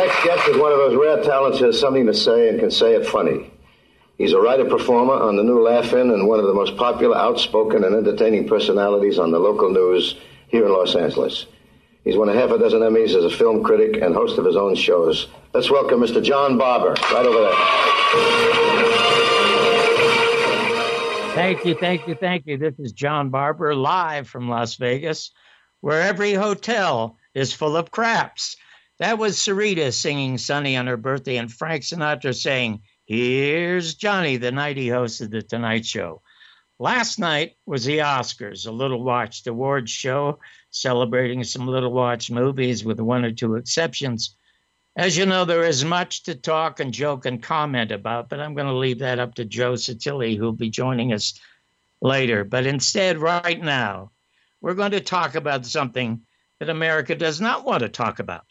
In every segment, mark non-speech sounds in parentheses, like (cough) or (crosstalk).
next guest is one of those rare talents who has something to say and can say it funny. He's a writer performer on the new Laugh-In and one of the most popular, outspoken, and entertaining personalities on the local news here in Los Angeles. He's won a half a dozen Emmys as a film critic and host of his own shows. Let's welcome Mr. John Barbour, right over there. Thank you, thank you, thank you. This is John Barbour live from Las Vegas, where every hotel is full of craps. That was Sarita singing Sunny on her birthday, and Frank Sinatra saying, Here's Johnny the night he hosted The Tonight Show. Last night was the Oscars, a little watched awards show celebrating some little watched movies with one or two exceptions. As you know, there is much to talk and joke and comment about, but I'm going to leave that up to Joe Sottile, who'll be joining us later. But instead, right now, we're going to talk about something that America does not want to talk about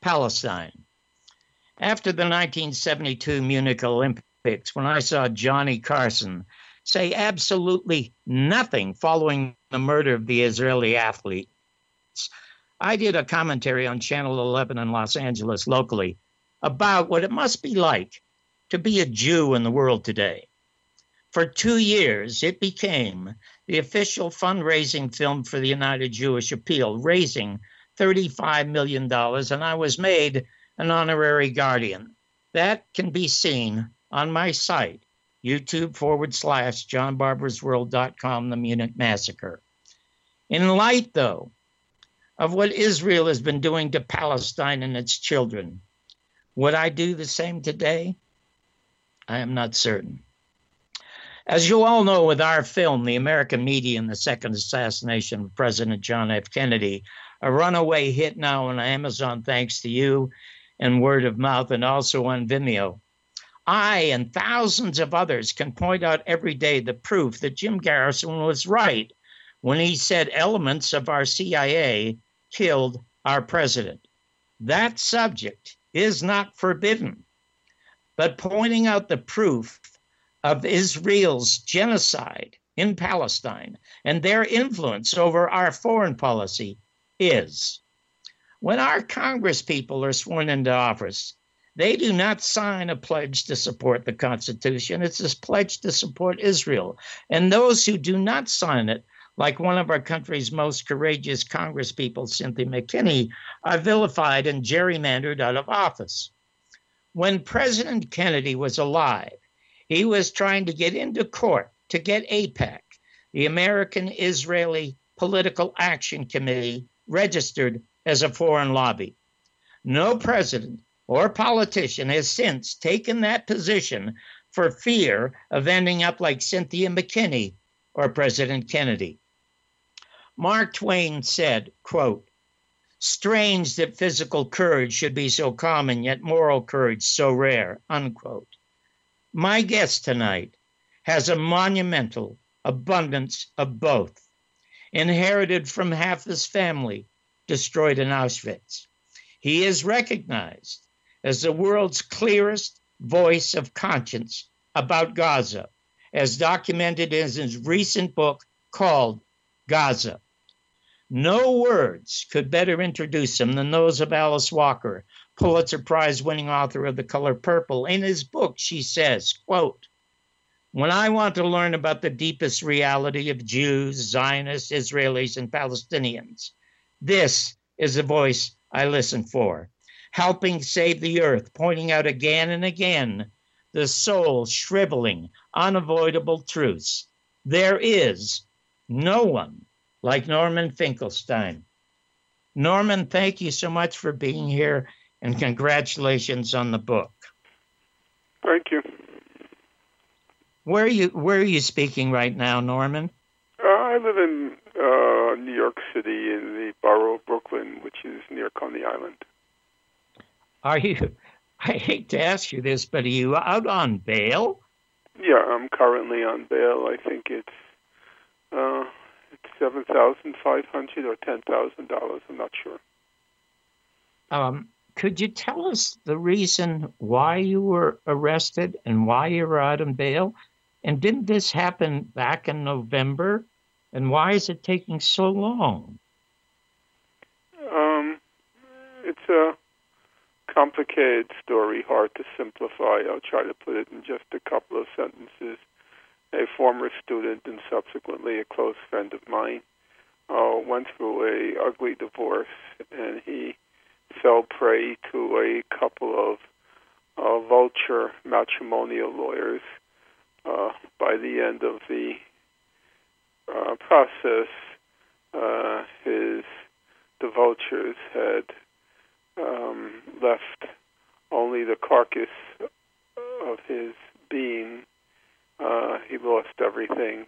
Palestine. After the 1972 Munich Olympics, when I saw Johnny Carson say absolutely nothing following the murder of the Israeli athlete, I did a commentary on Channel 11 in Los Angeles locally about what it must be like to be a Jew in the world today. For two years, it became the official fundraising film for the United Jewish Appeal, raising $35 million, and I was made an honorary guardian. That can be seen on my site, YouTube forward slash johnbarboursworld.com, the Munich Massacre. In light, though, of what Israel has been doing to Palestine and its children, would I do the same today? I am not certain. As you all know, with our film, The American Media and the Second Assassination of President John F. Kennedy, a runaway hit now on Amazon thanks to you and word of mouth and also on Vimeo. I and thousands of others can point out every day the proof that Jim Garrison was right when he said elements of our CIA killed our president. That subject is not forbidden, but pointing out the proof of Israel's genocide in Palestine and their influence over our foreign policy is. When our Congress people are sworn into office, they do not sign a pledge to support the Constitution. It's a pledge to support Israel. And those who do not sign it, like one of our country's most courageous Congress people, Cynthia McKinney, are vilified and gerrymandered out of office. When President Kennedy was alive, he was trying to get into court to get AIPAC, the American Israeli Political Action Committee, registered as a foreign lobby. No president or politician has since taken that position for fear of ending up like Cynthia McKinney or President Kennedy. Mark Twain said, quote, Strange that physical courage should be so common, yet moral courage so rare, unquote. My guest tonight has a monumental abundance of both, inherited from half his family destroyed in Auschwitz. He is recognized as the world's clearest voice of conscience about Gaza, as documented in his recent book called Gaza. No words could better introduce him than those of Alice Walker, Pulitzer Prize winning author of The Color Purple. In his book, she says, quote, when I want to learn about the deepest reality of Jews, Zionists, Israelis, and Palestinians, this is the voice I listen for, helping save the earth, pointing out again and again the soul shriveling, unavoidable truths. There is no one like Norman Finkelstein. Norman, thank you so much for being here and congratulations on the book. Thank you. Where are you where are you speaking right now, Norman? Uh, I live in uh, New York City in the borough of Brooklyn, which is near Coney Island. Are you (laughs) I hate to ask you this, but are you out on bail? Yeah, I'm currently on bail. I think it's uh, it's seven thousand five hundred or ten thousand dollars. I'm not sure. Um, could you tell us the reason why you were arrested and why you were out on bail? And didn't this happen back in November? And why is it taking so long? Um, it's a complicated story, hard to simplify. I'll try to put it in just a couple of sentences. A former student and subsequently a close friend of mine uh, went through a ugly divorce, and he fell prey to a couple of uh, vulture matrimonial lawyers. Uh, by the end of the uh, process, uh, his the vultures had um, left only the carcass of his being. Uh, he lost everything.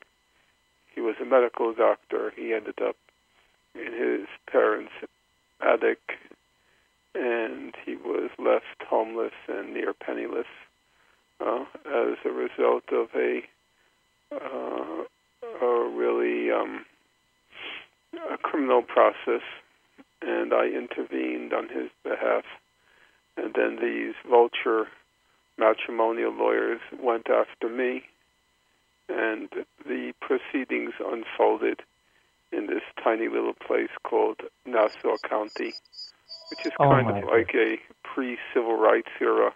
He was a medical doctor. He ended up in his parents' attic, and he was left homeless and near penniless uh, as a result of a, uh, a really um, a criminal process and I intervened on his behalf. And then these vulture matrimonial lawyers went after me, and the proceedings unfolded in this tiny little place called Nassau County, which is Oh, kind my of like a pre civil rights era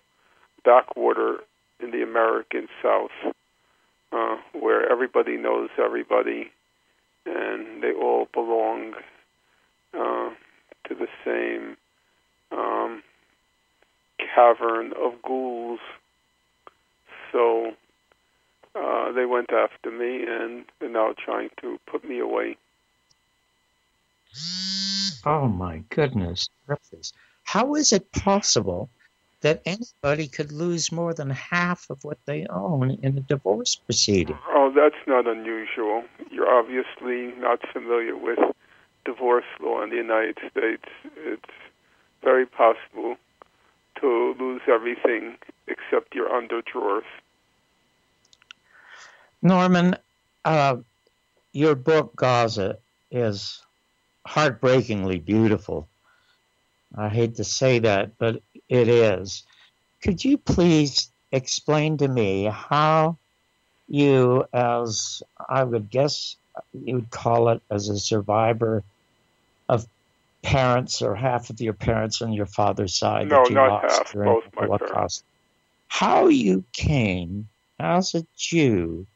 backwater in the American South, uh, where everybody knows everybody and they all belong uh, to the same um, cavern of ghouls. So uh, they went after me, and they're now trying to put me away. Oh my goodness. How is it possible that anybody could lose more than half of what they own in a divorce proceeding? Oh, that's not unusual. You're obviously not familiar with divorce law in the United States. It's very possible to lose everything except your underdrawers. Norman, uh, your book, Gaza, is heartbreakingly beautiful. I hate to say that, but it is. Could you please explain to me how you, as I would guess you would call it, as a survivor of parents or half of your parents on your father's side No, that you not lost half, during both the Holocaust, how you came as a Jew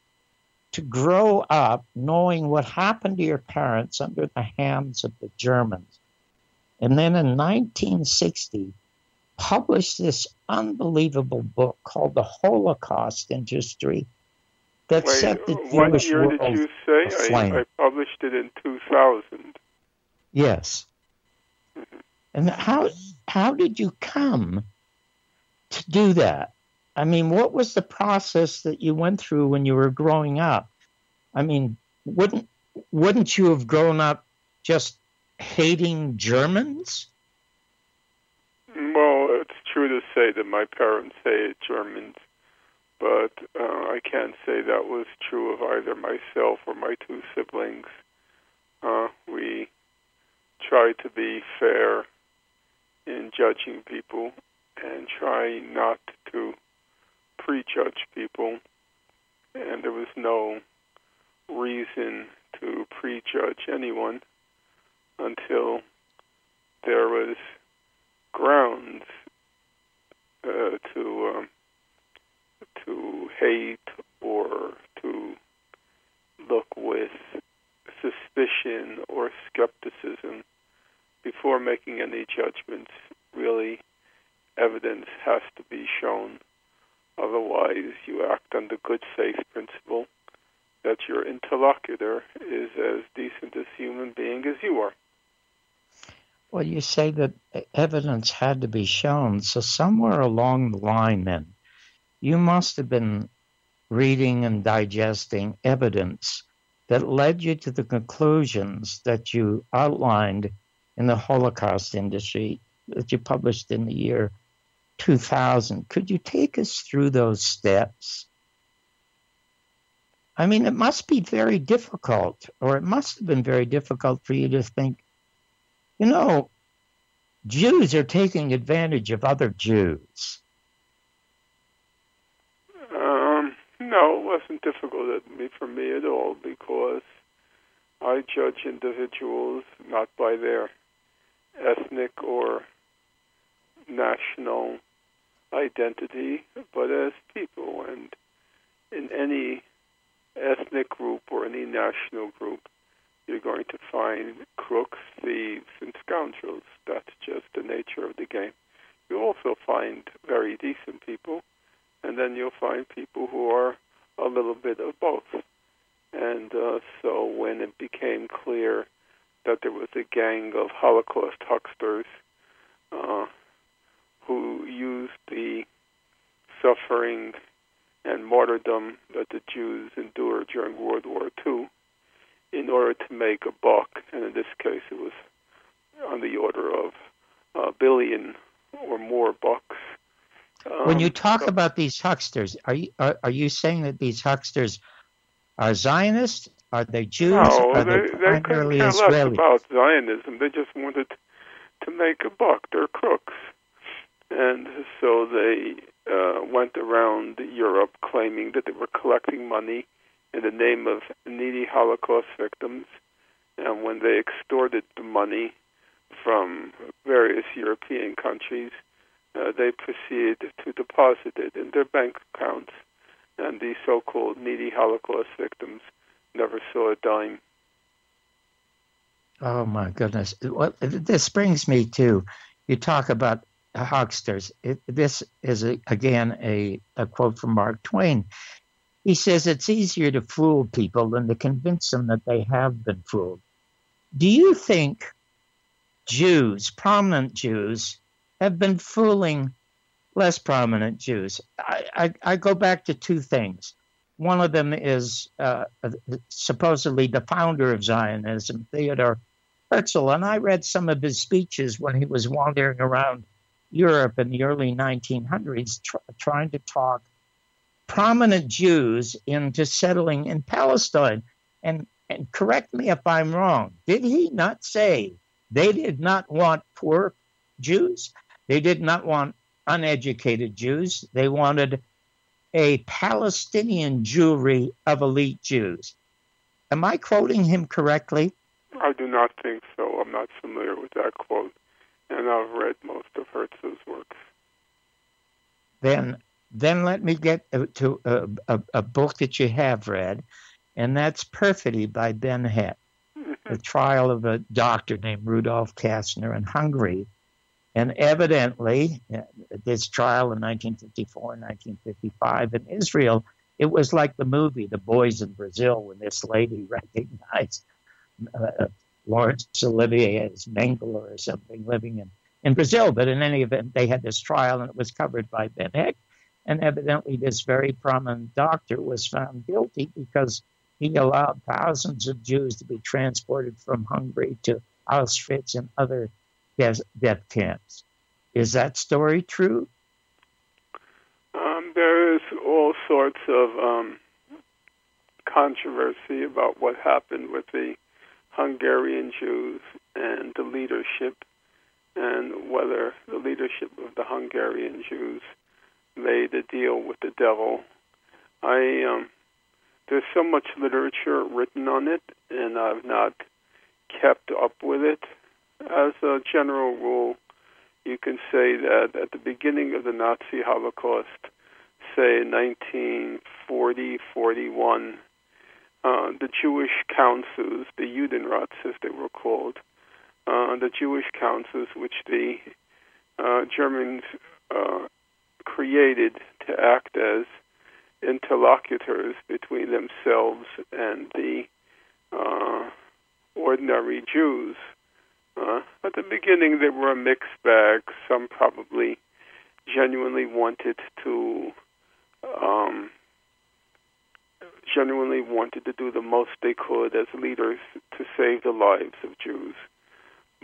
to grow up knowing what happened to your parents under the hands of the Germans. And then in 1960, published this unbelievable book called The Holocaust Industry that Wait, set the Jewish year world did you say? aflame. I, I published it in 2000. Yes. And how how did you come to do that? I mean, what was the process that you went through when you were growing up? I mean, wouldn't wouldn't you have grown up just hating Germans? Well, true to say that my parents hated Germans, but uh, I can't say that was true of either myself or my two siblings. Uh, we try to be fair in judging people and try not to prejudge people, and there was no reason to prejudge anyone until there was grounds uh, to um, to hate or to look with suspicion or skepticism before making any judgments. Really, evidence has to be shown. Otherwise, you act on the good faith principle that your interlocutor is as decent a human being as you are. Well, you say that evidence had to be shown. So somewhere along the line, then, you must have been reading and digesting evidence that led you to the conclusions that you outlined in the Holocaust industry that you published in the year 2000. Could you take us through those steps? I mean, it must be very difficult, or it must have been very difficult for you to think, you know, Jews are taking advantage of other Jews. Um, no, it wasn't difficult for me at all because I judge individuals not by their ethnic or national identity, but as people. And in any ethnic group or any national group, you're going to find crooks, thieves, and scoundrels. That's just the nature of the game. You'll also find very decent people, and then you'll find people who are a little bit of both. And uh, so when it became clear that there was a gang of Holocaust hucksters uh, who used the suffering and martyrdom that the Jews endured during World War II make a buck, and in this case it was on the order of a billion or more bucks. Um, when you talk so, about these hucksters, are you are, are you saying that these hucksters are Zionists? Are they Jews? No, are they, they, they couldn't care less about Zionism. They just wanted to make a buck. They're crooks, and so they uh, went around Europe claiming that they were collecting money in the name of needy Holocaust victims. And when they extorted the money from various European countries, uh, they proceeded to deposit it in their bank accounts. And the so called needy Holocaust victims never saw a dime. Oh my goodness. Well, this brings me to you talk about hucksters. It, this is, a, again, a, a quote from Mark Twain. He says it's easier to fool people than to convince them that they have been fooled. Do you think Jews, prominent Jews, have been fooling less prominent Jews? I, I, I go back to two things. One of them is uh, supposedly the founder of Zionism, Theodore Herzl, and I read some of his speeches when he was wandering around Europe in the early 1900s tr- trying to talk prominent Jews into settling in Palestine. And, and correct me if I'm wrong, did he not say they did not want poor Jews? They did not want uneducated Jews. They wanted a Palestinian Jewry of elite Jews. Am I quoting him correctly? I do not think so. I'm not familiar with that quote and I've read most of Herzl's works. Then, then let me get to a, a, a book that you have read, and that's Perfidy by Ben Hecht, mm-hmm. the trial of a doctor named Rudolf Kastner in Hungary. And evidently, uh, this trial in 1954 and 1955 in Israel, it was like the movie The Boys in Brazil when this lady (laughs) recognized uh, Laurence Olivier as Mengele or something living in, in Brazil. But in any event, they had this trial and it was covered by Ben Hecht. And evidently, this very prominent doctor was found guilty because he allowed thousands of Jews to be transported from Hungary to Auschwitz and other death, death camps. Is that story true? Um, there is all sorts of um, controversy about what happened with the Hungarian Jews and the leadership, and whether the leadership of the Hungarian Jews made a deal with the devil. I um, there's so much literature written on it, and I've not kept up with it. As a general rule, you can say that at the beginning of the Nazi Holocaust, say 1940 41, uh, the Jewish councils, the Judenrats as they were called, uh, the Jewish councils which the uh, Germans uh, created to act as interlocutors between themselves and the uh, ordinary Jews. At the beginning, they were a mixed bag. Some probably genuinely wanted to um, genuinely wanted to do the most they could as leaders to save the lives of Jews.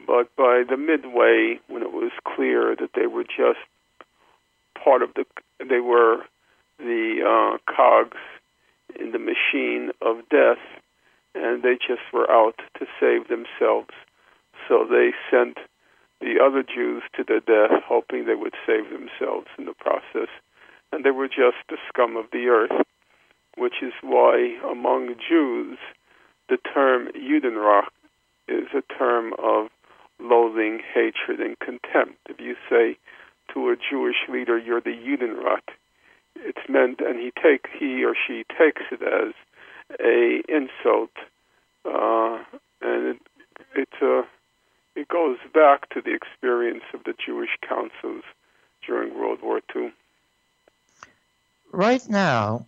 But by the midway, when it was clear that they were just part of the they were the uh, cogs in the machine of death, and they just were out to save themselves. So they sent the other Jews to their death, hoping they would save themselves in the process. And they were just the scum of the earth, which is why among Jews, the term Judenrat is a term of loathing, hatred, and contempt. If you say to a Jewish leader, "You're the Judenrat," it's meant, and he take he or she takes it as a insult, uh, and it it uh, it goes back to the experience of the Jewish councils during World War II. Right now,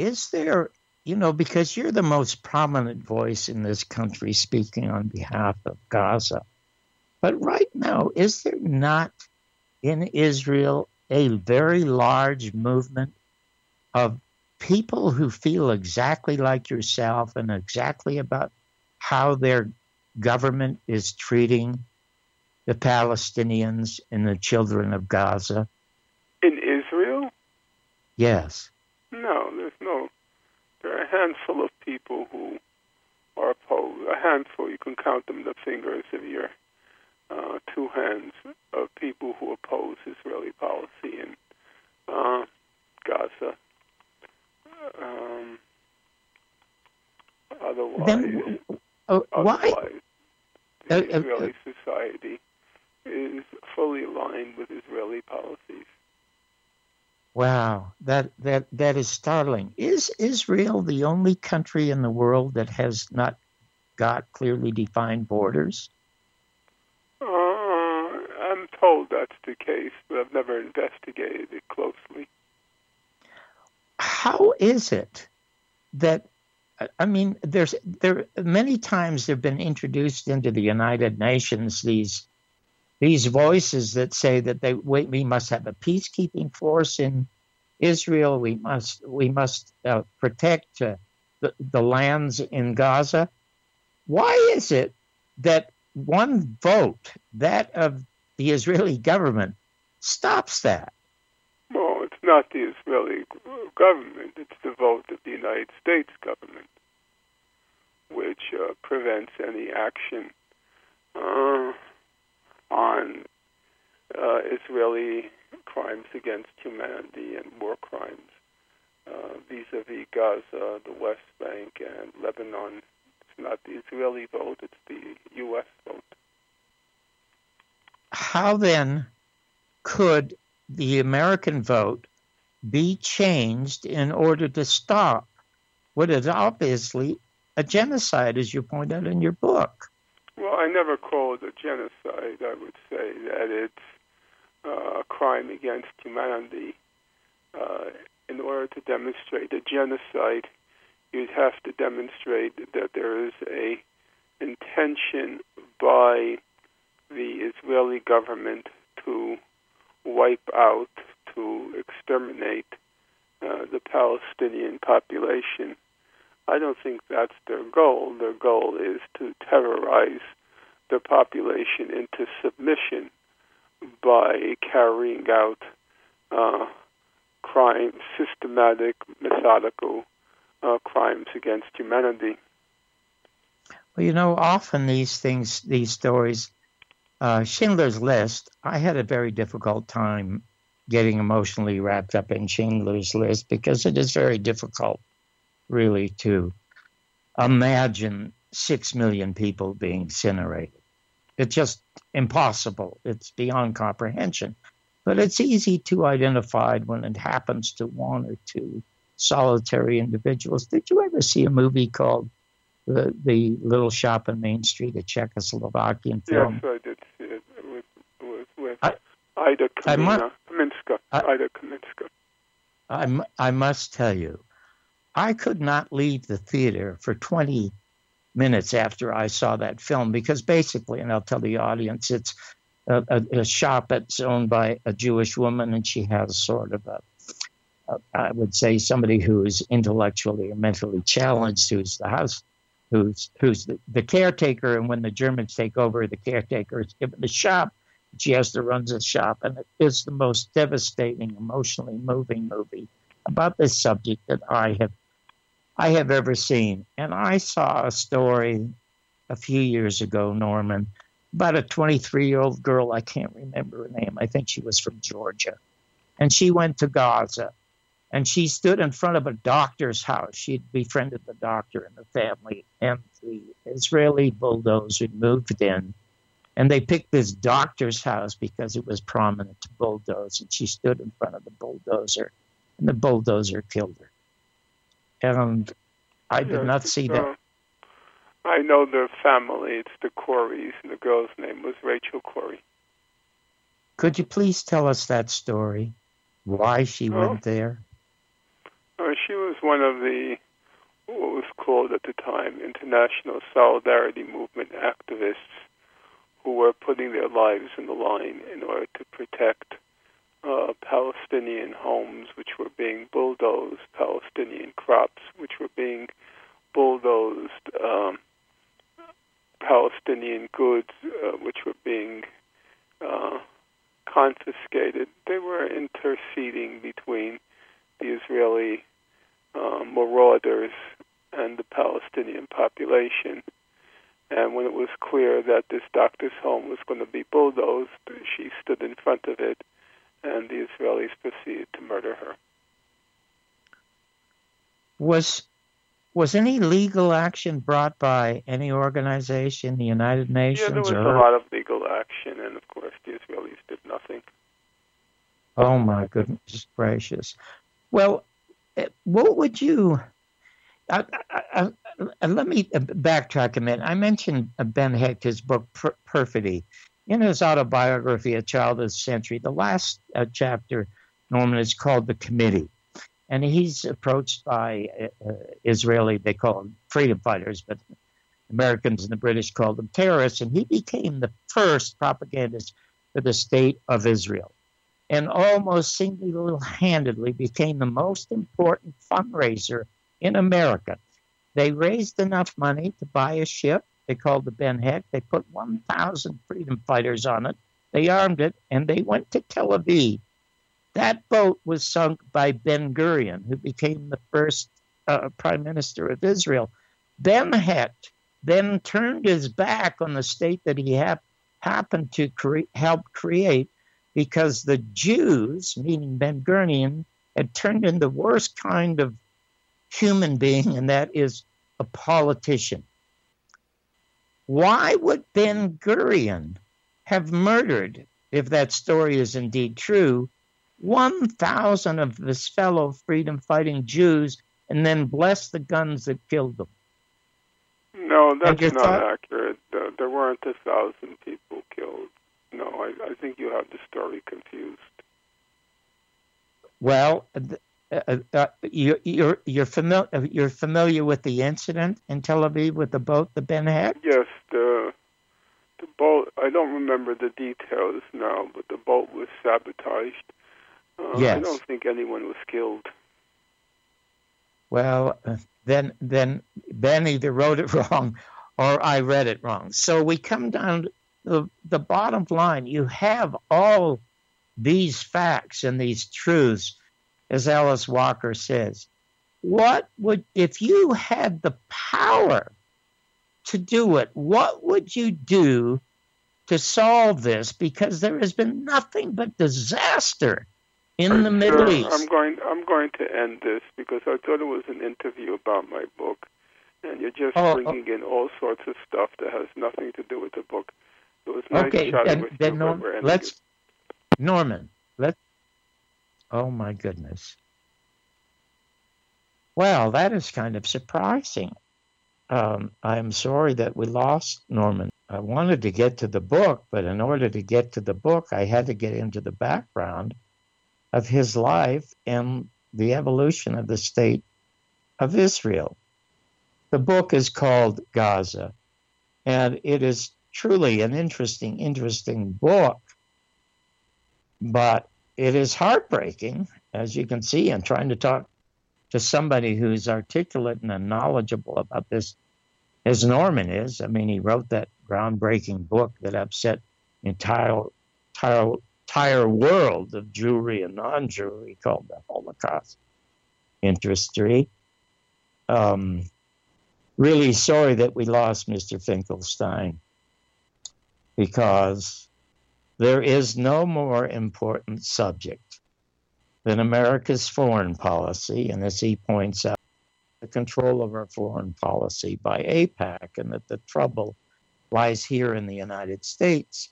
is there you know, because you're the most prominent voice in this country speaking on behalf of Gaza. But right now, is there not in Israel a very large movement of people who feel exactly like yourself and exactly about how their government is treating the Palestinians and the children of Gaza? In Israel? Yes. No, there's no there are a handful of people who are opposed. A handful, you can count them the fingers of your uh, two hands of people who oppose Israeli policy in uh, Gaza. Um, otherwise, then, uh, why? Otherwise, the uh, uh, Israeli society is fully aligned with Israeli policies. Wow, that that that is startling. Is Israel the only country in the world that has not got clearly defined borders? Uh, I'm told that's the case, but I've never investigated it closely. How is it that I mean, there's there many times they've been introduced into the United Nations these these voices that say that they we, we must have a peacekeeping force in Israel. We must we must uh, protect uh, the, the lands in Gaza. Why is it that one vote, that of the Israeli government, stops that? Well, it's not the Israeli government; it's the vote of the United States government, which uh, prevents any action. Uh, on uh, Israeli crimes against humanity and war crimes uh, vis-a-vis Gaza, the West Bank, and Lebanon. It's not the Israeli vote; it's the U.S. vote. How then could the American vote be changed in order to stop what is obviously a genocide, as you point out in your book? Well, I never call it a genocide. I would say that it's uh, a crime against humanity. Uh, in order to demonstrate a genocide, you'd have to demonstrate that there is a intention by the Israeli government to wipe out, to exterminate uh, the Palestinian population I don't think that's their goal. Their goal is to terrorize the population into submission by carrying out uh, crimes, systematic, methodical uh, crimes against humanity. Well, you know, often these things, these stories, uh, Schindler's List, I had a very difficult time getting emotionally wrapped up in Schindler's List because it is very difficult really to imagine six million people being incinerated. It's just impossible. It's beyond comprehension. But it's easy to identify when it happens to one or two solitary individuals. Did you ever see a movie called The, the Little Shop in Main Street, a Czechoslovakian film? Yes, I did see it with, with, with I, Ida Kamina, Kaminska. I, Ida Kaminska. I, I must tell you, I could not leave the theater for 20 minutes after I saw that film because basically, and I'll tell the audience, it's a, a, a shop that's owned by a Jewish woman, and she has sort of a, a I would say, somebody who is intellectually or mentally challenged, who's the house, who's who's the, the caretaker, and when the Germans take over, the caretaker is given the shop, She has to run the shop, and it is the most devastating, emotionally moving movie about this subject that I have I have ever seen. And I saw a story a few years ago, Norman, about a 23 year old girl. I can't remember her name. I think she was from Georgia. And she went to Gaza and she stood in front of a doctor's house. She'd befriended the doctor and the family, and the Israeli bulldozer moved in. And they picked this doctor's house because it was prominent to bulldoze. And she stood in front of the bulldozer, and the bulldozer killed her. And I did not see that. I know their family. It's the Corries, and the girl's name was Rachel Corrie. Could you please tell us that story? Why she oh. went there? Uh, she was one of the what was called at the time International Solidarity Movement activists who were putting their lives in the line in order to protect uh, Palestinian homes which were being bulldozed, Palestinian crops which were being bulldozed, um, Palestinian goods uh, which were being uh, confiscated. They were interceding between the Israeli uh, marauders and the Palestinian population. And when it was clear that this doctor's home was going to be bulldozed, she stood in front of it, Israelis proceeded to murder her. Was was any legal action brought by any organization, the United Nations? Yeah, there was or... a lot of legal action, and of course, the Israelis did nothing. Oh my goodness gracious! Well, eh, what would you? I, I, I, let me backtrack a minute. I mentioned Ben Hecht's book per- Perfidy. In his autobiography, A Child of the Century, the last uh, chapter, Norman, is called The Committee and he's approached by uh, Israeli, they call them freedom fighters, but Americans and the British called them terrorists, and he became the first propagandist for the state of Israel, and almost single-handedly became the most important fundraiser in America. They raised enough money to buy a ship. They called the Ben Hecht. They put 1,000 freedom fighters on it. They armed it, and they went to Tel Aviv that boat was sunk by Ben Gurion, who became the first uh, prime minister of Israel. Ben Hecht then turned his back on the state that he hap- happened to cre- help create because the Jews, meaning Ben Gurion, had turned in the worst kind of human being, and that is a politician. Why would Ben Gurion have murdered, if that story is indeed true, 1,000 of his fellow freedom fighting Jews and then bless the guns that killed them. No, that's not thought? accurate. Uh, there weren't a thousand people killed. No, I, I, think you have the story confused. Well, uh, uh, uh you, you're you're familiar you're familiar with the incident in Tel Aviv with the boat, the Ben Hecht? Yes, the the boat. I don't remember the details now, but the boat was sabotaged uh, yes. I don't think anyone was killed. Well, uh, then then Ben either wrote it (laughs) wrong or I read it wrong. So we come down to the, the bottom line. You have all these facts and these truths, as Alice Walker says. What would, if you had the power to do it, what would you do to solve this? Because there has been nothing but disaster in the Middle sure, East. I'm going. I'm going to end this because I thought it was an interview about my book, and you're just oh, oh. bringing oh. in all sorts of stuff that has nothing to do with the book. It was nice okay, then, then Norm, let's it. Norman. Let's. Oh my goodness. Well, that is kind of surprising. Um, I'm sorry that we lost Norman. I wanted to get to the book, but in order to get to the book, I had to get into the background of his life and the evolution of the state of Israel. The book is called Gaza, and it is truly an interesting, interesting book. But it is heartbreaking, as you can see. I'm trying to talk to somebody who's articulate and knowledgeable about this, as Norman is. I mean, he wrote that groundbreaking book that upset entire entire, entire world of Jewry and non Jewry called the Holocaust industry. Um, really sorry that we lost Mr. Finkelstein because there is no more important subject than America's foreign policy, and as he points out, the control of our foreign policy by AIPAC, and that the trouble lies here in the United States.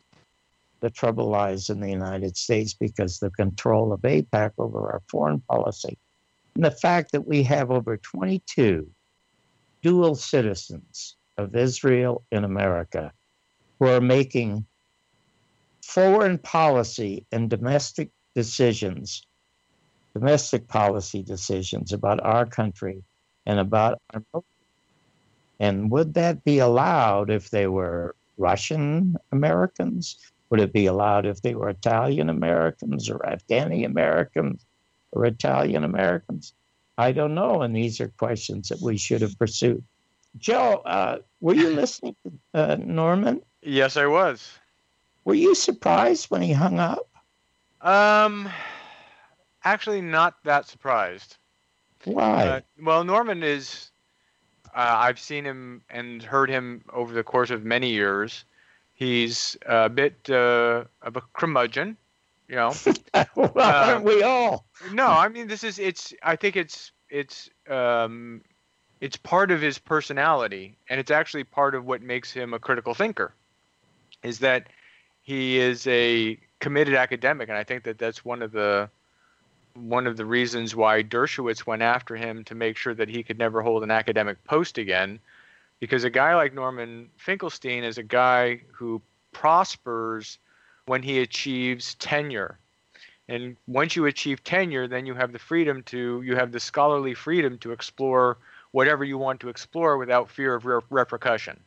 The trouble lies in the United States because the control of AIPAC over our foreign policy and the fact that we have over 22 dual citizens of Israel and America who are making foreign policy and domestic decisions, domestic policy decisions about our country and about our and would that be allowed if they were Russian Americans? Would it be allowed if they were Italian Americans or Afghani Americans or Italian Americans? I don't know. And these are questions that we should have pursued. Joe, uh, were you listening to uh, Norman? Yes, I was. Were you surprised when he hung up? Um, actually, not that surprised. Why? Uh, well, Norman is. Uh, I've seen him and heard him over the course of many years. He's a bit uh, of a curmudgeon, you know. (laughs) well, aren't we all? No, I mean this is it's. I think it's it's um, it's part of his personality, and it's actually part of what makes him a critical thinker. Is that he is a committed academic, and I think that that's one of the one of the reasons why Dershowitz went after him to make sure that he could never hold an academic post again, because a guy like Norman Finkelstein is a guy who prospers when he achieves tenure. And once you achieve tenure, then you have the freedom to, you have the scholarly freedom to explore whatever you want to explore without fear of re- repercussion.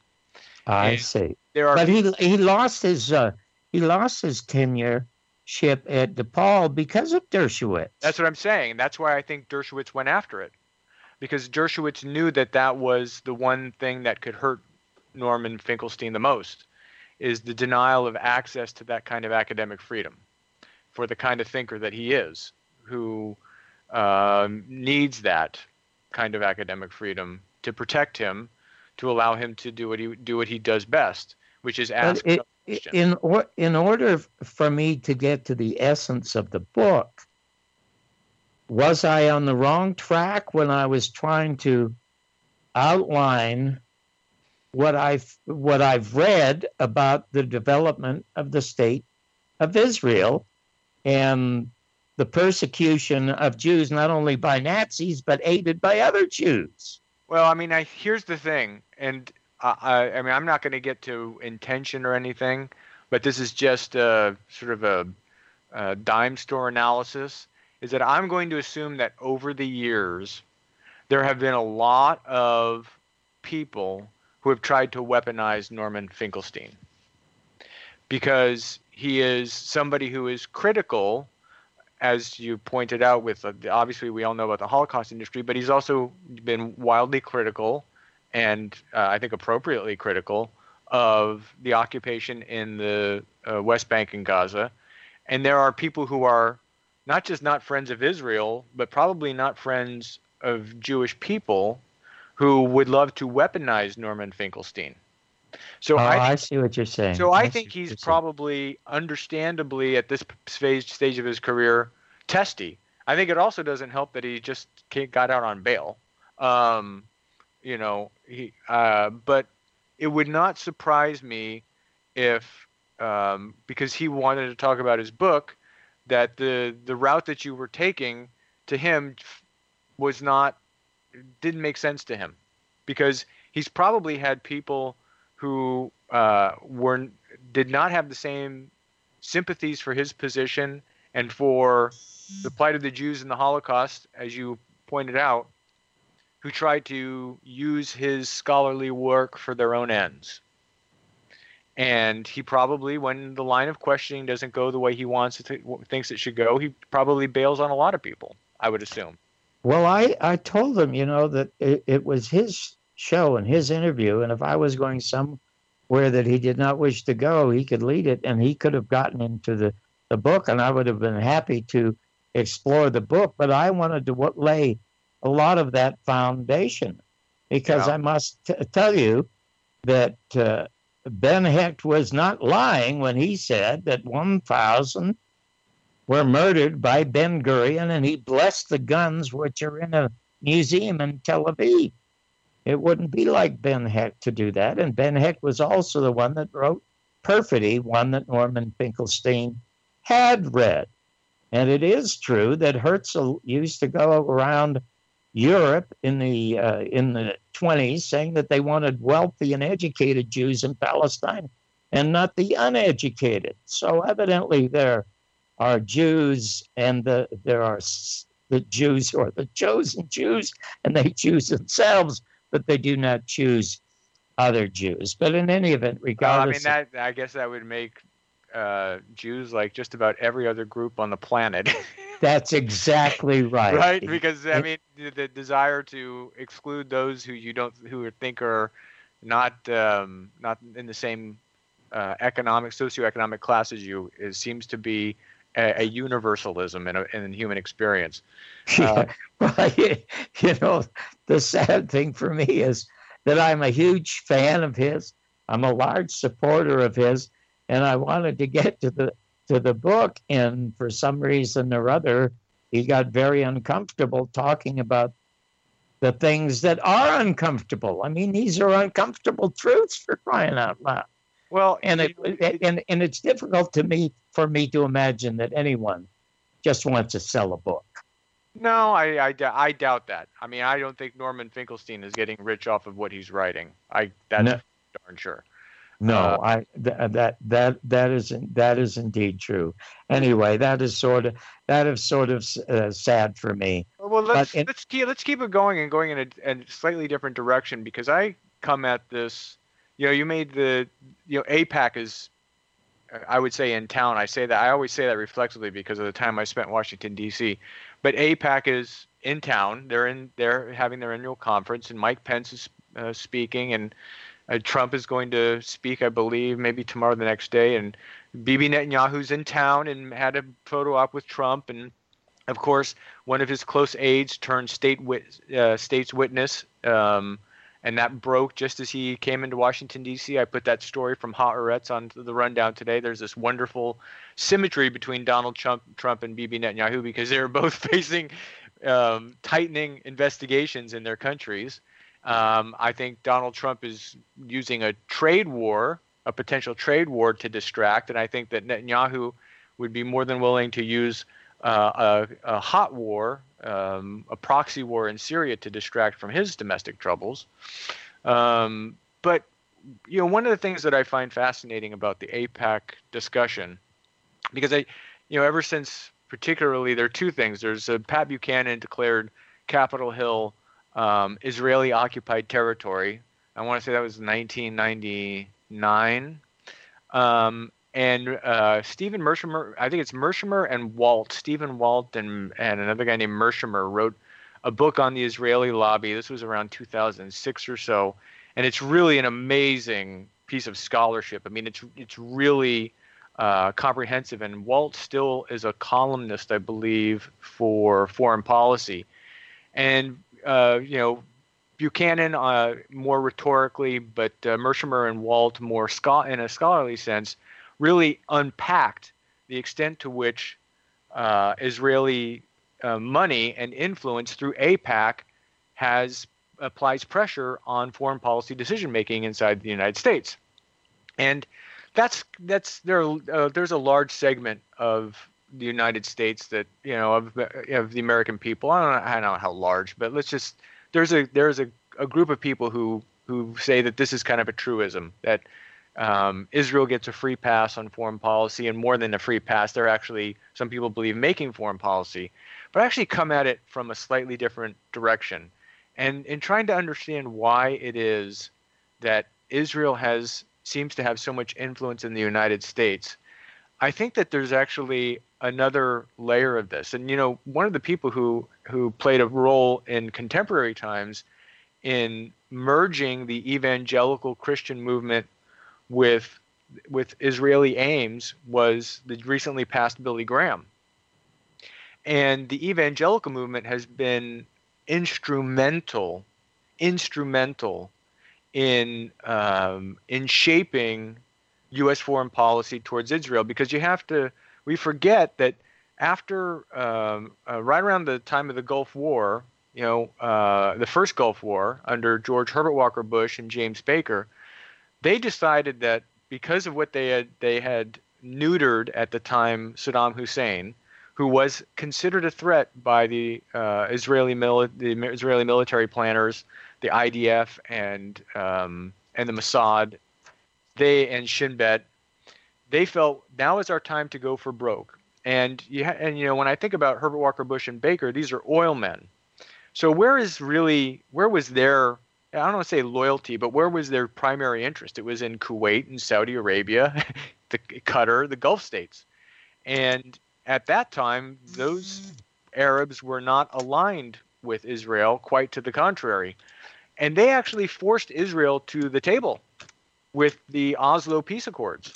I And see. There are But he he lost his uh, he lost his tenureship at DePaul because of Dershowitz. That's what I'm saying. That's why I think Dershowitz went after it, because Dershowitz knew that that was the one thing that could hurt Norman Finkelstein the most, is the denial of access to that kind of academic freedom, for the kind of thinker that he is, who um, needs that kind of academic freedom to protect him, to allow him to do what he do what he does best, which is ask. it, in or, in order for me to get to the essence of the book, was I on the wrong track when I was trying to outline what I've what I've read about the development of the state of Israel and the persecution of Jews not only by Nazis but aided by other Jews. Well, I mean, I here's the thing, and I, I, mean, I'm not going to get to intention or anything, but this is just a sort of a, a dime store analysis. Is that I'm going to assume that over the years, there have been a lot of people who have tried to weaponize Norman Finkelstein. Because he is somebody who is critical as you pointed out with uh, obviously we all know about the holocaust industry but he's also been wildly critical and uh, i think appropriately critical of the occupation in the uh, west bank and gaza. And there are people who are not just not friends of israel but probably not friends of jewish people who would love to weaponize norman finkelstein so oh, I I, see what you're saying. so I see think he's probably, understandably, at this stage stage of his career, testy. I think it also doesn't help that he just got out on bail. Um, you know, he. Uh, but it would not surprise me if, um, because he wanted to talk about his book, that the the route that you were taking to him was not didn't make sense to him, because he's probably had people who uh, were did not have the same sympathies for his position and for the plight of the Jews in the Holocaust, as you pointed out, who tried to use his scholarly work for their own ends. And he probably, when the line of questioning doesn't go the way he wants it to, thinks it should go, he probably bails on a lot of people. I would assume. Well, I, I told him, you know, that it, it was his show and his interview, and if I was going somewhere that he did not wish to go, he could lead it, and he could have gotten into the, the book, and I would have been happy to explore the book. But I wanted to what lay a lot of that foundation, because Yeah. I must t- tell you that uh, Ben Hecht was not lying when he said that 1,000 were murdered by Ben Gurion, and he blessed the guns which are in a museum in Tel Aviv. It wouldn't be like Ben Hecht to do that. And Ben Hecht was also the one that wrote Perfidy, one that Norman Finkelstein had read. And it is true that Herzl used to go around Europe in the uh, in the 20s saying that they wanted wealthy and educated Jews in Palestine and not the uneducated. So evidently there are Jews and the, there are the Jews who are the chosen Jews and they choose themselves, but they do not choose other Jews. But in any event, Well, I mean that I guess that would make uh, Jews like just about every other group on the planet. (laughs) that's exactly right. right because i mean the, the desire to exclude those who you don't who think are not um, not in the same uh, economic socioeconomic class as you is seems to be a, a universalism in, a, in human experience (laughs) Yeah. well, (laughs) you know, the sad thing for me is that I'm a huge fan of his. I'm a large supporter of his, and I wanted to get to the to the book, and for some reason or other, he got very uncomfortable talking about the things that are uncomfortable. I mean, these are uncomfortable truths for crying out loud well and it, know, and and it's difficult to me for me to imagine that anyone just wants to sell a book. no I, I, I doubt that i mean i don't think norman finkelstein is getting rich off of what he's writing i that's No. darn sure No, Uh, I th- that that that isn't that is indeed true. Anyway, that is sort of that is sort of uh, sad for me. Well, let's in- let's keep let's keep it going and going in a, a slightly different direction because I come at this. You know, you made the you know AIPAC is, uh, I would say in town. I say that I always say that reflexively because of the time I spent in Washington D.C. But AIPAC is in town. They're in they're having their annual conference and Mike Pence is uh, speaking and uh, Trump is going to speak, I believe, maybe tomorrow, or the next day, and Bibi Netanyahu's in town and had a photo op with Trump and of course, one of his close aides turned state wit- uh, state's witness, um, and that broke just as he came into Washington D.C. I put that story from Haaretz on the rundown today. There's this wonderful symmetry between Donald Trump, Trump and Bibi Netanyahu because they are both (laughs) facing um, tightening investigations in their countries. Um, I think Donald Trump is using a trade war, a potential trade war, to distract, and I think that Netanyahu would be more than willing to use uh, a, a hot war, um, a proxy war in Syria to distract from his domestic troubles. Um, but you know, one of the things that I find fascinating about the AIPAC discussion, because I, you know, ever since particularly there are two things. There's uh, Pat Buchanan declared Capitol Hill um, Israeli occupied territory. I want to say that was 1999. Um, and uh, Stephen Mearsheimer, I think it's Mearsheimer and Walt, Stephen Walt and, and another guy named Mearsheimer wrote a book on the Israeli lobby. This was around 2006 or so, and it's really an amazing piece of scholarship. I mean, it's it's really uh, comprehensive. And Walt still is a columnist, I believe, for foreign policy, and uh, you know. Buchanan uh, more rhetorically, but uh, Mearsheimer and Walt more scho- in a scholarly sense really unpacked the extent to which uh, Israeli uh, money and influence through AIPAC has applies pressure on foreign policy decision making inside the United States, and that's that's there. Uh, there's a large segment of the United States that you know of, of the American people. I don't know, I don't know how large, but let's just there's a there's a, a group of people who who say that this is kind of a truism that um, Israel gets a free pass on foreign policy, and more than a free pass, they're actually some people believe making foreign policy, but actually come at it from a slightly different direction, and in trying to understand why it is that Israel has seems to have so much influence in the United States. I think that there's actually another layer of this, and you know, one of the people who who played a role in contemporary times in merging the evangelical Christian movement with with Israeli aims was the recently passed Billy Graham. And the evangelical movement has been instrumental, instrumental in um, in shaping U.S. foreign policy towards Israel because you have to. We forget that after um, uh, right around the time of the Gulf War, you know, uh, the first Gulf War under George Herbert Walker Bush and James Baker, they decided that because of what they had they had neutered at the time Saddam Hussein, who was considered a threat by the uh, Israeli mili- the Israeli military planners, the IDF and um, and the Mossad, they and Shin Bet, they felt now is our time to go for broke. And you ha- and you know when I think about Herbert Walker Bush and Baker, these are oil men. So where is really where was their I don't want to say loyalty, but where was their primary interest? It was in Kuwait and Saudi Arabia, (laughs) the Qatar, the Gulf states. And at that time, those Arabs were not aligned with Israel, quite to the contrary. And they actually forced Israel to the table with the Oslo Peace Accords.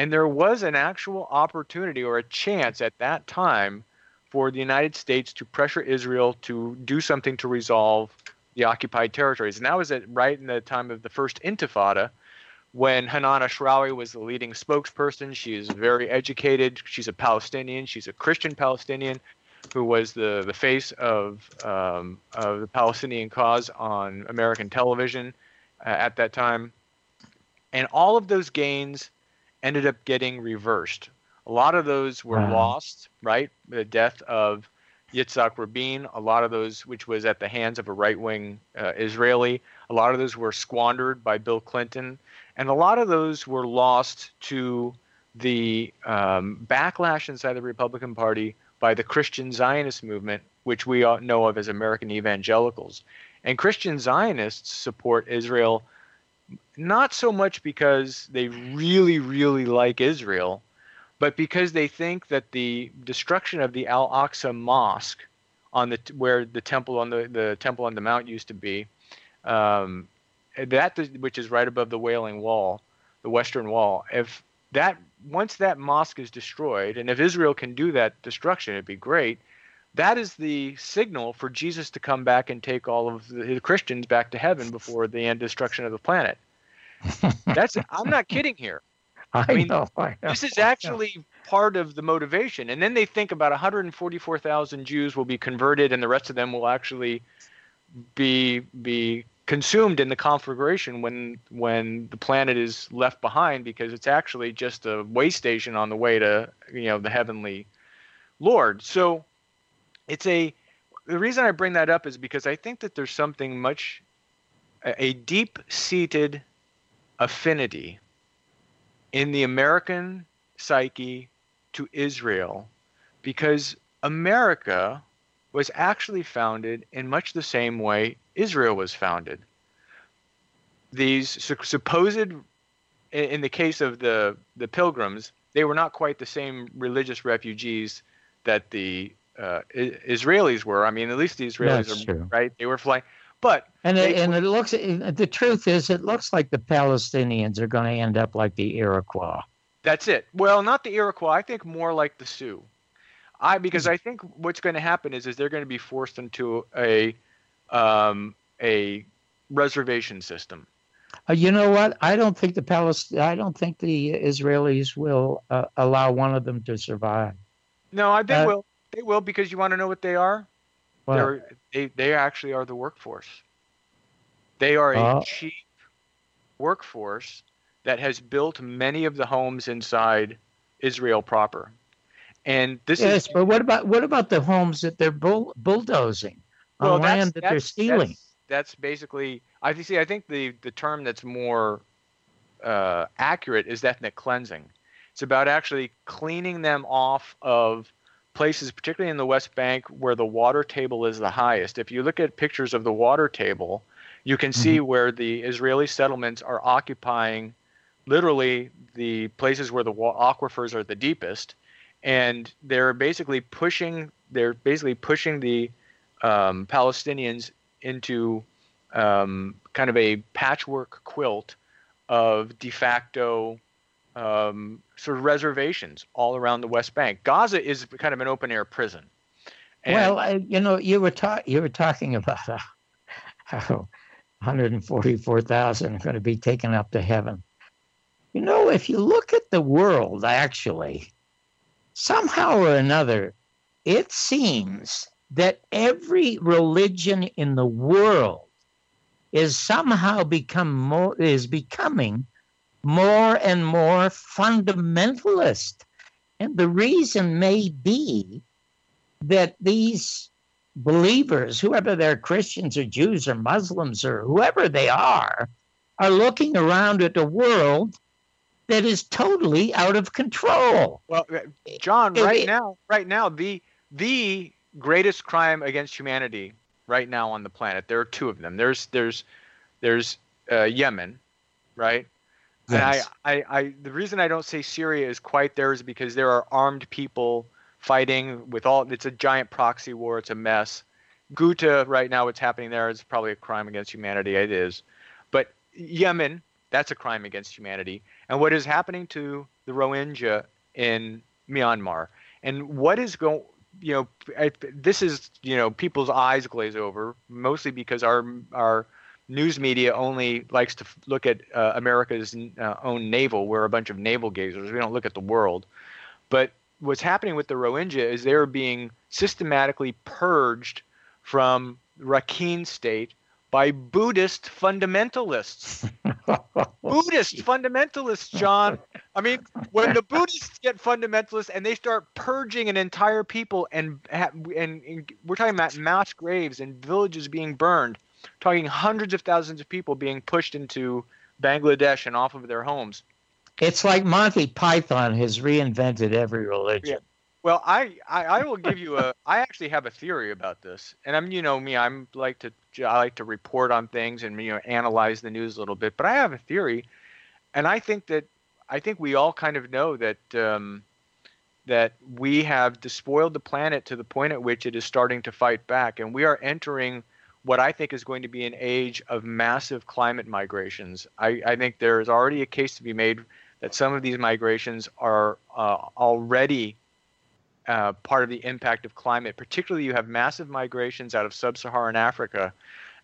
And there was an actual opportunity or a chance at that time for the United States to pressure Israel to do something to resolve the occupied territories. And that was at, right in the time of the first Intifada, when Hanan Ashrawi was the leading spokesperson. She is very educated. She's a Palestinian. She's a Christian Palestinian who was the, the face of, um, of the Palestinian cause on American television uh, at that time. And all of those gains ended up getting reversed. A lot of those were wow. lost, right? The death of Yitzhak Rabin, a lot of those, which was at the hands of a right wing uh, Israeli, a lot of those were squandered by Bill Clinton, and a lot of those were lost to the um, backlash inside the Republican Party by the Christian Zionist movement, which we know of as American evangelicals. And Christian Zionists support Israel not so much because they really, really like Israel, but because they think that the destruction of the Al Aqsa Mosque on the where the temple on the, the temple on the mount used to be, um, that which is right above the Wailing Wall, the Western Wall, if that once that mosque is destroyed, and if Israel can do that destruction, it'd be great. That is the signal for Jesus to come back and take all of the Christians back to heaven before the end destruction of the planet. That's I'm not kidding here. (laughs) I, I mean, know, I know, this is actually part of the motivation. And then they think about 144,000 Jews will be converted, and the rest of them will actually be be consumed in the conflagration when when the planet is left behind because it's actually just a way station on the way to you know the heavenly Lord. So it's a the reason I bring that up is because I think that there's something much a deep seated affinity in the American psyche to Israel because America was actually founded in much the same way Israel was founded. These supposed, in the case of the, the pilgrims, they were not quite the same religious refugees that the uh, Israelis were. I mean, at least the Israelis That's are true. right. They were flying, but and they, and it looks the truth is it looks like the Palestinians are going to end up like the Iroquois. That's it. Well, not the Iroquois. I think more like the Sioux. I because I think what's going to happen is is they're going to be forced into a um, a reservation system. Uh, you know what? I don't think the Palest- I don't think the Israelis will uh, allow one of them to survive. No, I they Uh, will. They will because you want to know what they are. Well, They're, they they actually are the workforce. They are a Oh. cheap workforce that has built many of the homes inside Israel proper. And this yes, is but what about what about the homes that they're bull- bulldozing well, on land that they're stealing? That's, that's basically I see I think the the term that's more uh, accurate is ethnic cleansing. It's about actually cleaning them off of places, particularly in the West Bank, where the water table is the highest. If you look at pictures of the water table, you can see where the Israeli settlements are occupying literally the places where the wa- aquifers are the deepest, and they're basically pushing they're basically pushing the um, Palestinians into um, kind of a patchwork quilt of de facto um, sort of reservations all around the West Bank. Gaza is kind of an open air prison. And well, I, you know, you were ta- you were talking about uh, how 144,000 are going to be taken up to heaven. You know, if you look at the world, actually, somehow or another, it seems that every religion in the world is somehow become more is becoming more and more fundamentalist. And the reason may be that these believers, whoever they're Christians or Jews or Muslims or whoever they are, are looking around at a world that is totally out of control. Well, uh, John, right it, now, right now, the the greatest crime against humanity right now on the planet. There are two of them. There's there's there's uh, Yemen, right? Yes. And I, I, I, the reason I don't say Syria is quite there is because there are armed people fighting with all. It's a giant proxy war. It's a mess. Ghouta right now, what's happening there is probably a crime against humanity. It is, but Yemen, that's a crime against humanity. And what is happening to the Rohingya in Myanmar, and what is going, you know, I, this is you know people's eyes glaze over mostly because our our news media only likes to look at uh, America's uh, own navel. We're a bunch of navel gazers. We don't look at the world. But what's happening with the Rohingya is they're being systematically purged from Rakhine state by Buddhist fundamentalists. (laughs) Buddhist fundamentalists, John. I mean, when the Buddhists get fundamentalists and they start purging an entire people, and and, and we're talking about mass graves and villages being burned, talking hundreds of thousands of people being pushed into Bangladesh and off of their homes. It's like Monty Python has reinvented every religion. Yeah. Well, I, I, I will give you a. I actually have a theory about this, and I'm you know me. I'm like to I like to report on things and you know analyze the news a little bit. But I have a theory, and I think that I think we all kind of know that um, that we have despoiled the planet to the point at which it is starting to fight back, and we are entering what I think is going to be an age of massive climate migrations. I, I think there is already a case to be made that some of these migrations are uh, already uh, part of the impact of climate. Particularly, you have massive migrations out of sub Saharan Africa.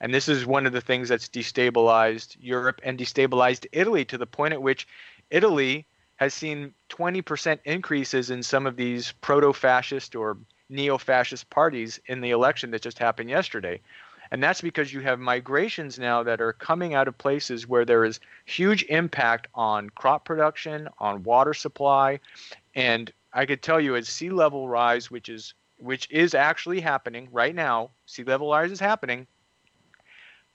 And this is one of the things that's destabilized Europe and destabilized Italy to the point at which Italy has seen 20% increases in some of these proto fascist or neo fascist parties in the election that just happened yesterday. And that's because you have migrations now that are coming out of places where there is huge impact on crop production, on water supply, and I could tell you as sea level rise, which is which is actually happening right now, sea level rise is happening.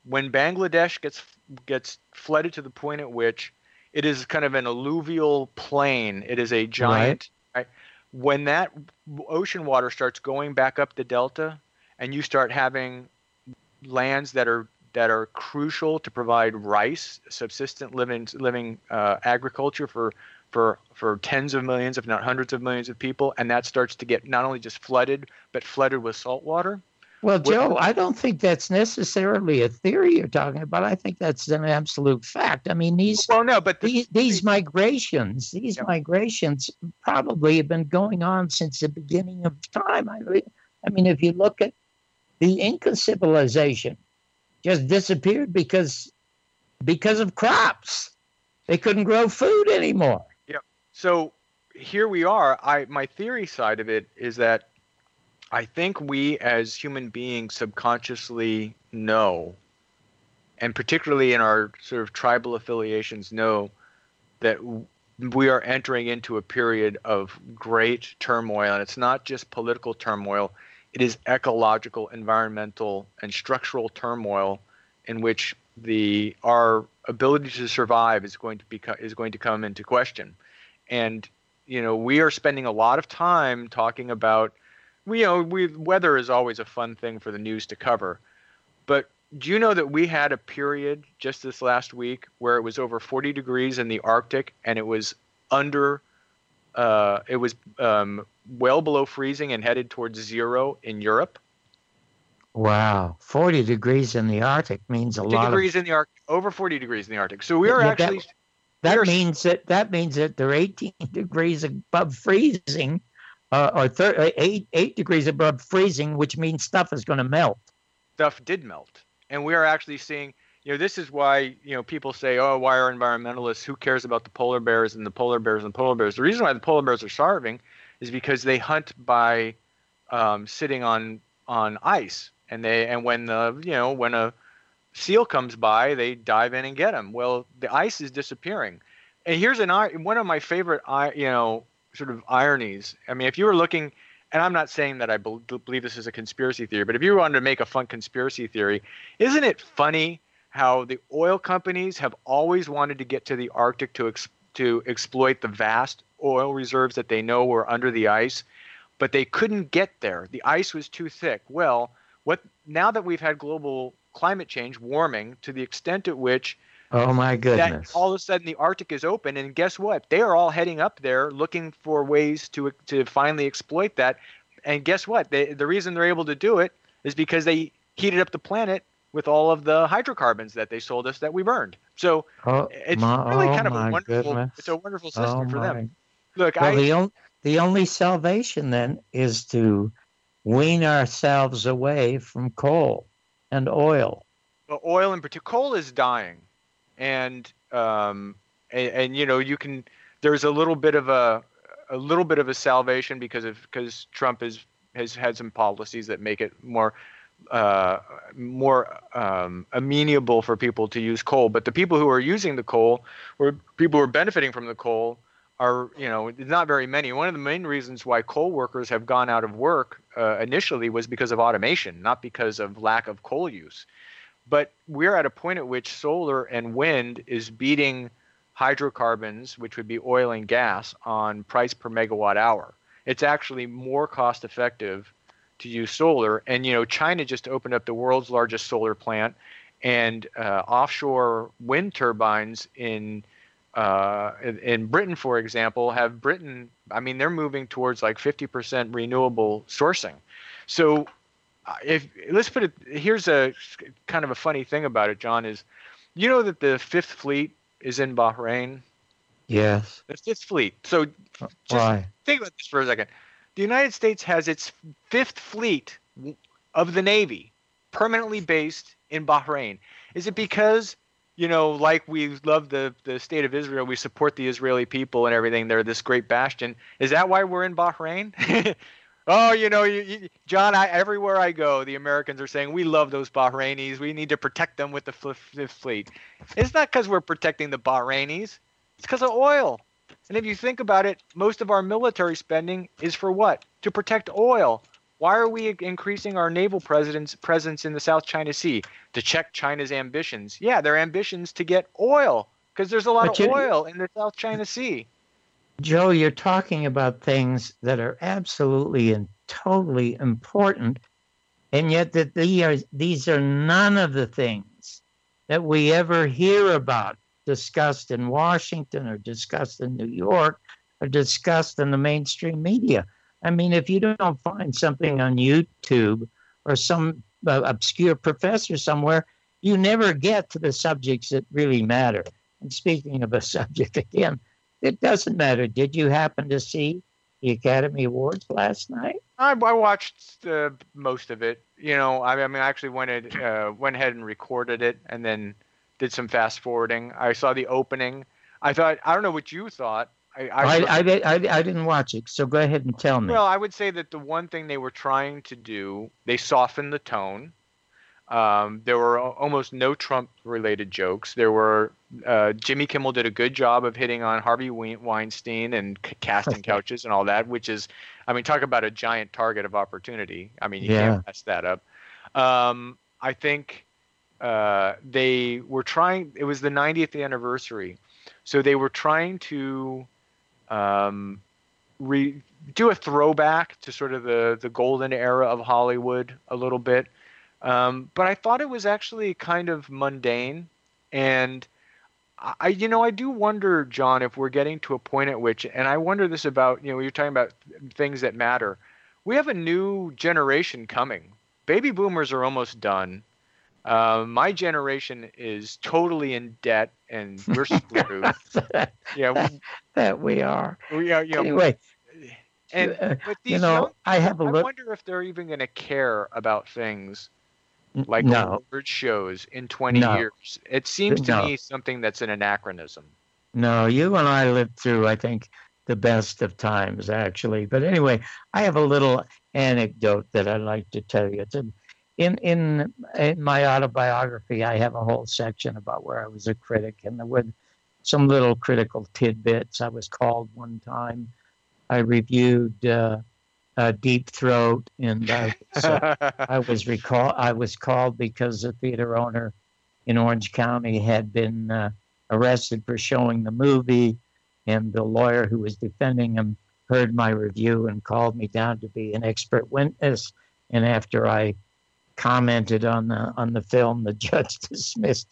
When Bangladesh gets gets flooded to the point at which it is kind of an alluvial plain, it is a giant. Right. Right, when that ocean water starts going back up the delta, and you start having lands that are that are crucial to provide rice, subsistent living living uh, agriculture for for for tens of millions, if not hundreds of millions of people, and that starts to get not only just flooded, but flooded with salt water. Well, Joe, I don't think that's necessarily a theory you're talking about. I think that's an absolute fact. I mean, these well, no, but the, these, these migrations, these yeah. migrations probably have been going on since the beginning of time. I mean, I mean, if you look at the Inca civilization, just disappeared because because of crops. They couldn't grow food anymore. Yeah. So here we are. I my theory side of it is that I think we as human beings subconsciously know, and particularly in our sort of tribal affiliations, know that we are entering into a period of great turmoil, and it's not just political turmoil; it is ecological, environmental, and structural turmoil in which the our ability to survive is going to be is going to come into question. And you know we are spending a lot of time talking about you know we weather is always a fun thing for the news to cover. But do you know that we had a period just this last week where it was over 40 degrees in the arctic and it was under uh, it was um, well below freezing and headed towards zero in europe wow 40 degrees in the arctic means a 40 lot degrees of... in the arctic over 40 degrees in the arctic so we are yeah, actually that That means that that means that they're 18 (laughs) degrees above freezing, uh, or thir- uh, eight eight degrees above freezing, which means stuff is going to melt. stuff did melt. And we are actually seeing, you know, this is why, you know, people say, oh, why are environmentalists? Who cares about the polar bears and the polar bears and the polar bears? The reason why the polar bears are starving is because they hunt by um, sitting on on ice, and they and when the you know when a seal comes by, they dive in and get them. Well, the ice is disappearing, and here's an one of my favorite, you know, sort of ironies. I mean, if you were looking and I'm not saying that I believe this is a conspiracy theory, but if you wanted to make a fun conspiracy theory, isn't it funny how the oil companies have always wanted to get to the Arctic to ex- to exploit the vast oil reserves that they know were under the ice, but they couldn't get there. The ice was too thick. Well, what now that we've had global climate change, warming to the extent at which Oh my that goodness! all of a sudden the Arctic is open, and guess what? They are all heading up there looking for ways to to finally exploit that. And guess what? They, the reason they're able to do it is because they heated up the planet with all of the hydrocarbons that they sold us that we burned. So oh, it's my, really oh kind of a wonderful. goodness. It's a wonderful system oh for my. them. Look, Well, I the, on, the only salvation then is to wean ourselves away from coal and oil. Well, oil in particular, coal is dying, and um, and, and you know you can. There's a little bit of a a little bit of a salvation because of because Trump is has had some policies that make it more uh, more um, amenable for people to use coal. But the people who are using the coal, or people who are benefiting from the coal, are you know not very many. One of the main reasons why coal workers have gone out of work uh, initially was because of automation, not because of lack of coal use. But we're at a point at which solar and wind is beating hydrocarbons, which would be oil and gas, on price per megawatt hour. It's actually more cost effective to use solar. And you know, China just opened up the world's largest solar plant, and uh, offshore wind turbines in uh, in, in Britain, for example, have Britain. I mean, they're moving towards like 50% renewable sourcing. So, uh, if let's put it here's a kind of a funny thing about it, John is, you know that the Fifth Fleet is in Bahrain. Yes. The Fifth Fleet. So just Why? think about this for a second. The United States has its fifth fleet of the Navy permanently based in Bahrain. Is it because, you know, like we love the, the state of Israel, we support the Israeli people and everything, they're this great bastion? Is that why we're in Bahrain? (laughs) oh, you know, you, you, John, I, everywhere I go, the Americans are saying, we love those Bahrainis. We need to protect them with the fifth fifth fleet. It's not because we're protecting the Bahrainis, it's because of oil. And if you think about it, most of our military spending is for what? To protect oil. Why are we increasing our naval presence presence in the South China Sea? To check China's ambitions. Yeah, their ambitions to get oil because there's a lot But of you- oil in the South China Sea. Joe, you're talking about things that are absolutely and totally important, and yet that these are, these are none of the things that we ever hear about discussed in Washington or discussed in New York or discussed in the mainstream media. I mean, if you don't find something on YouTube or some uh, obscure professor somewhere, you never get to the subjects that really matter. And speaking of a (laughs) subject again, it doesn't matter. Did you happen to see the Academy Awards last night? I, I watched uh, most of it. You know, I, I mean, I actually went uh, went ahead and recorded it, and then did some fast forwarding. I saw the opening. I thought I don't know what you thought. I, I, I, I, I didn't watch it, so go ahead and tell me. well, I would say that the one thing they were trying to do, they softened the tone. Um, there were almost no Trump-related jokes. There were uh, Jimmy Kimmel did a good job of hitting on Harvey Weinstein and c- casting (laughs) couches and all that, which is, I mean, talk about a giant target of opportunity. I mean, you Yeah. can't mess that up. Um, I think uh, they were trying. It was the 90th anniversary, so they were trying to um, re- do a throwback to sort of the the golden era of Hollywood a little bit. Um, but I thought it was actually kind of mundane, and I, you know, I do wonder, John, if we're getting to a point at which, and I wonder this about, you know, you're talking about things that matter. We have a new generation coming. Baby boomers are almost done. Uh, my generation is totally in debt and we're screwed. (laughs) yeah, we, that we are. we are. You know, Anyway, and uh, but these you know, young I have a I look. wonder if they're even going to care about things like no, award shows in 20 No. years. It seems to No. me something that's an anachronism. no, you and I lived through, I think, the best of times, actually. But anyway, I have a little anecdote that I'd like to tell you. It's a, in in in my autobiography, I have a whole section about where I was a critic, and there were some little critical tidbits. I was called one time. I reviewed uh, uh, Deep Throat, and I (laughs) was, uh, I was recall I was called because the theater owner in Orange County had been uh, arrested for showing the movie, and the lawyer who was defending him heard my review and called me down to be an expert witness. And after I commented on the on the film, the (laughs) judge dismissed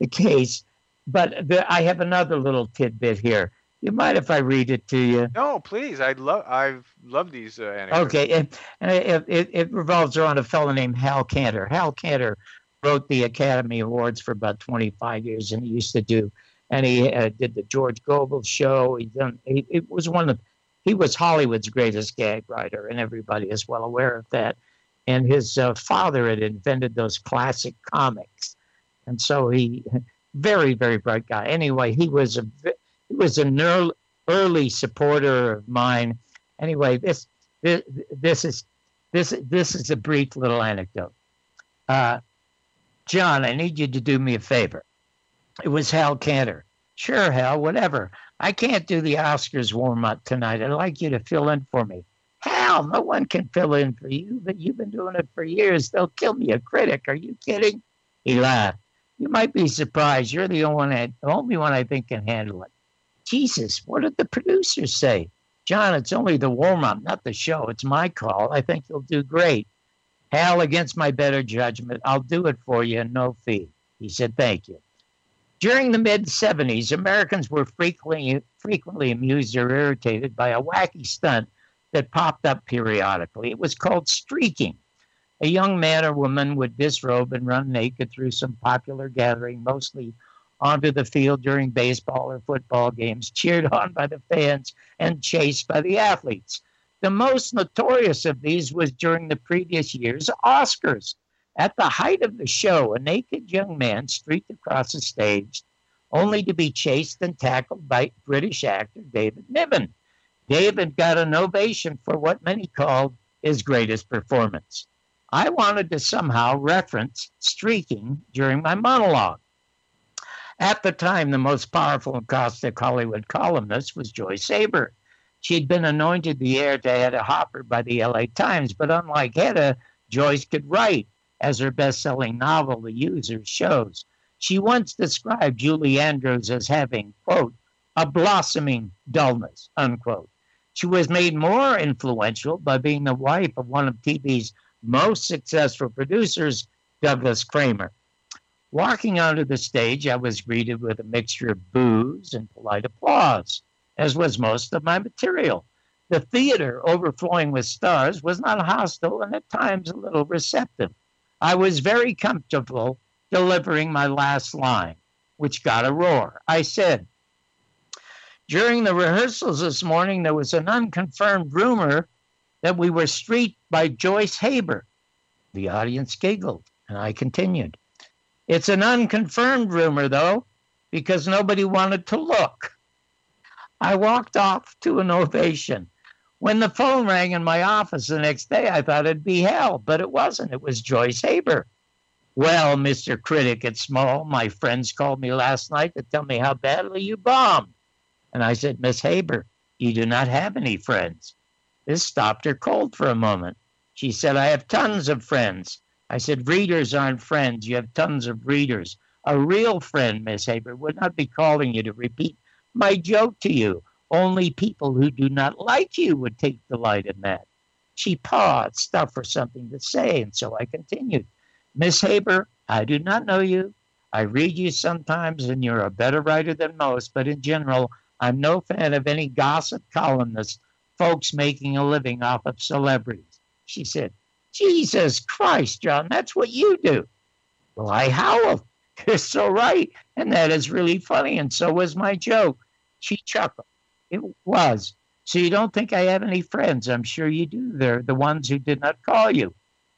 the case. But the, I have another little tidbit here. You mind if I read it to you? no, please. I love. I've loved these uh, anecdotes. Okay, it, and it, it, it revolves around a fellow named Hal Kanter. Hal Kanter wrote the Academy Awards for about 25 years, and he used to do, and he uh, did the George Gobel show. He done. He, it was one of, he was Hollywood's greatest gag writer, and everybody is well aware of that. And his uh, father had invented those classic comics, and so he, very very bright guy. Anyway, he was a he was an early, early supporter of mine. Anyway, this this, this is this this is a brief little anecdote. Uh, John, I need you to do me a favor. It was Hal Kanter. Sure, Hal, whatever. I can't do the Oscars warm up tonight. I'd like you to fill in for me. Hal, no one can fill in for you, but you've been doing it for years. They'll kill me a critic. Are you kidding? He laughed. You might be surprised. You're the only one, I, the only one I think can handle it. Jesus, what did the producers say? John, it's only the warm up, not the show. It's my call. I think you'll do great. Hal, against my better judgment, I'll do it for you and no fee. He said, Thank you. During the mid 70s, Americans were frequently, frequently amused or irritated by a wacky stunt that popped up periodically. It was called streaking. A young man or woman would disrobe and run naked through some popular gathering, mostly onto the field during baseball or football games, cheered on by the fans and chased by the athletes. The most notorious of these was during the previous year's Oscars. At the height of the show, a naked young man streaked across the stage, only to be chased and tackled by British actor David Niven. David got an ovation for what many called his greatest performance. I wanted to somehow reference streaking during my monologue. At the time, the most powerful and caustic Hollywood columnist was Joyce Haber. She'd been anointed the heir to Hedda Hopper by the LA Times, but unlike Hedda, Joyce could write, as her best selling novel, The User, shows. She once described Julie Andrews as having, quote, a blossoming dullness, unquote. She was made more influential by being the wife of one of TV's most successful producers, Douglas Cramer. Walking onto the stage, I was greeted with a mixture of boos and polite applause, as was most of my material. The theater, overflowing with stars, was not hostile and at times a little receptive. I was very comfortable delivering my last line, which got a roar. I said, During the rehearsals this morning, there was an unconfirmed rumor that we were streaked by Joyce Haber. The audience giggled, and I continued. It's an unconfirmed rumor, though, because nobody wanted to look. I walked off to an ovation. When the phone rang in my office the next day, I thought it'd be hell, but it wasn't. It was Joyce Haber. Well, Mr. Critic at Small, my friends called me last night to tell me how badly you bombed. And I said, Miss Haber, you do not have any friends. This stopped her cold for a moment. She said, I have tons of friends. I said, Readers aren't friends. You have tons of readers. A real friend, Miss Haber, would not be calling you to repeat my joke to you. Only people who do not like you would take delight in that. She paused, stuff for something to say, and so I continued. Miss Haber, I do not know you. I read you sometimes, and you're a better writer than most, but in general, I'm no fan of any gossip columnists, folks making a living off of celebrities. She said, Jesus Christ, John, that's what you do. Well, I howled. (laughs) You're so right. And that is really funny. And so was my joke. She chuckled. It was. So you don't think I have any friends? I'm sure you do. They're the ones who did not call you.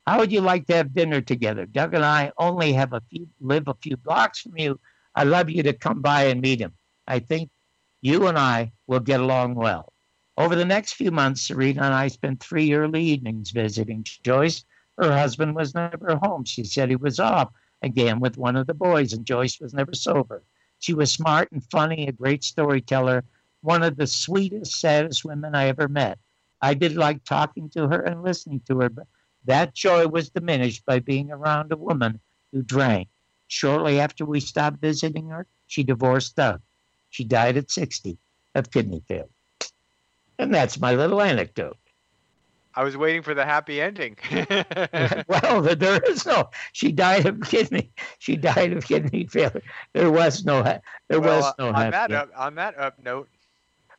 How would you like to have dinner together? Doug and I only have a few live a few blocks from you. I'd love you to come by and meet him. I think you and I will get along well. Over the next few months, Serena and I spent three early evenings visiting Joyce. Her husband was never home. She said he was off again with one of the boys, and Joyce was never sober. She was smart and funny, a great storyteller, one of the sweetest, saddest women I ever met. I did like talking to her and listening to her, but that joy was diminished by being around a woman who drank. Shortly after we stopped visiting her, she divorced Doug. She died at 60 of kidney failure. And that's my little anecdote. I was waiting for the happy ending. (laughs) well, there is no. She died of kidney. She died of kidney failure. There was no. There well, was no. on that up, on that up note.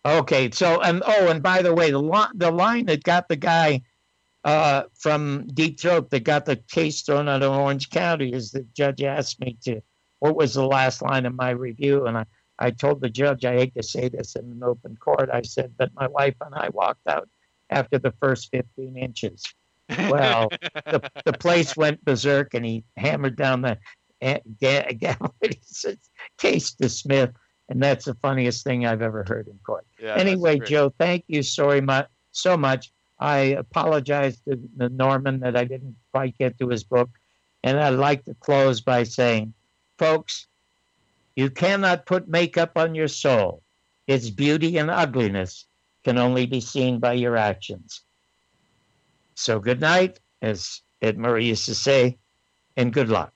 Okay, so and oh, and by the way, the line the line that got the guy uh, from Deep Throat that got the case thrown out of Orange County is the judge asked me to. What was the last line of my review? And I I told the judge, I hate to say this in an open court, I said, but my wife and I walked out after the first 15 inches. Well, the, the (laughs) place went berserk and he hammered down the eh, gavel. (laughs) he said, case dismissed. And that's the funniest thing I've ever heard in court. Yeah, anyway, Joe, thank you so much. So much. I apologize to Norman that I didn't quite get to his book. And I'd like to close by saying, folks, you cannot put makeup on your soul. Its beauty and ugliness can only be seen by your actions. So good night, as Ed Murrow used to say, and good luck.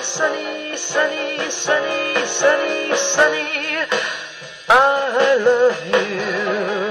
Sunny, sunny, sunny, sunny, sunny. I love you.